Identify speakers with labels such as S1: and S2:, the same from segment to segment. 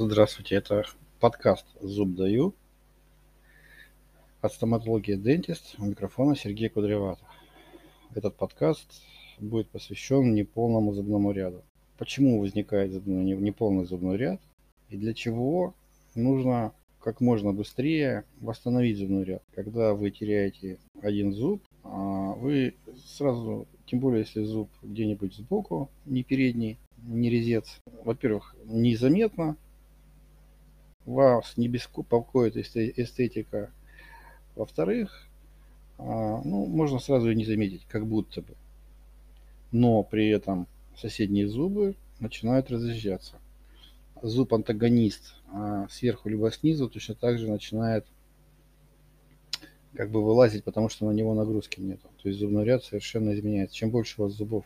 S1: Здравствуйте, это подкаст «Зуб даю» от стоматологии Dentist. У микрофона Сергей Кудряватов. Этот подкаст будет посвящен неполному зубному ряду. Почему возникает неполный зубной ряд и для чего нужно как можно быстрее восстановить зубной ряд. Когда вы теряете один зуб, а, вы сразу, тем более если зуб где-нибудь сбоку, не передний, не резец, во-первых, незаметно, вас не беспокоит эстетика. Во-вторых, а, ну, можно сразу и не заметить, как будто бы. Но при этом соседние зубы начинают разъезжаться. Зуб-антагонист а сверху либо снизу точно так же начинает как бы вылазить, потому что на него нагрузки нет. То есть зубной ряд совершенно изменяется. Чем больше у вас зубов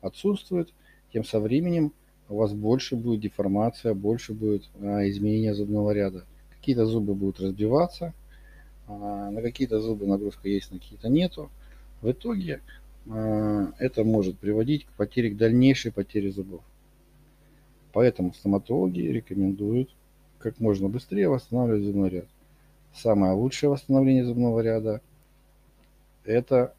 S1: отсутствует, тем со временем у вас больше будет деформация, больше будет а, изменение зубного ряда. Какие-то зубы будут разбиваться, а, на какие-то зубы нагрузка есть, на какие-то нету. В итоге а, это может приводить к потере, к дальнейшей потере зубов. Поэтому стоматологи рекомендуют как можно быстрее восстанавливать зубной ряд. Самое лучшее восстановление зубного ряда – это,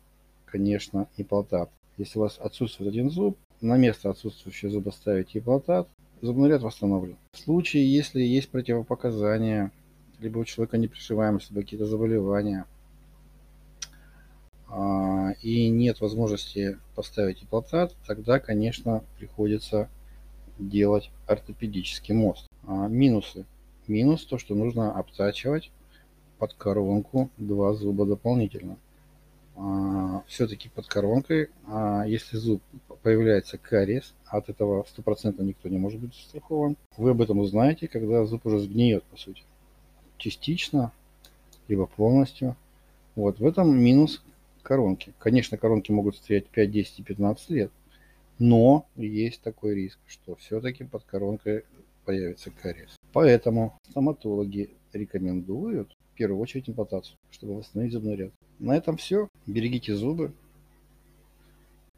S1: конечно, имплантат. Если у вас отсутствует один зуб, на место отсутствующего зуба ставите имплантат, зубной ряд восстановлен. В случае, если есть противопоказания, либо у человека неприживаемость, либо какие-то заболевания, а, и нет возможности поставить имплантат, тогда, конечно, приходится делать ортопедический мост. А, минусы. Минус то, что нужно обтачивать под коронку два зуба дополнительно. А, Все-таки под коронкой, если зуб появляется кариес, от этого стопроцентно никто не может быть застрахован, вы об этом узнаете, когда зуб уже сгниет, по сути. Частично, либо полностью. Вот в этом минус коронки. Конечно, коронки могут стоять 5, 10 и 15 лет, но есть такой риск, что все-таки под коронкой появится кариес. Поэтому стоматологи рекомендуют в первую очередь имплантацию, чтобы восстановить зубной ряд. На этом все. Берегите зубы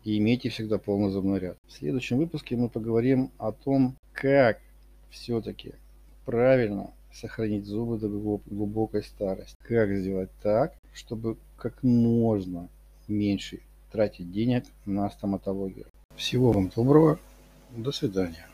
S1: и имейте всегда полный ряд. В следующем выпуске мы поговорим о том, как все-таки правильно сохранить зубы до глубокой старости. Как сделать так, чтобы как можно меньше тратить денег на стоматологию. Всего вам доброго. До свидания.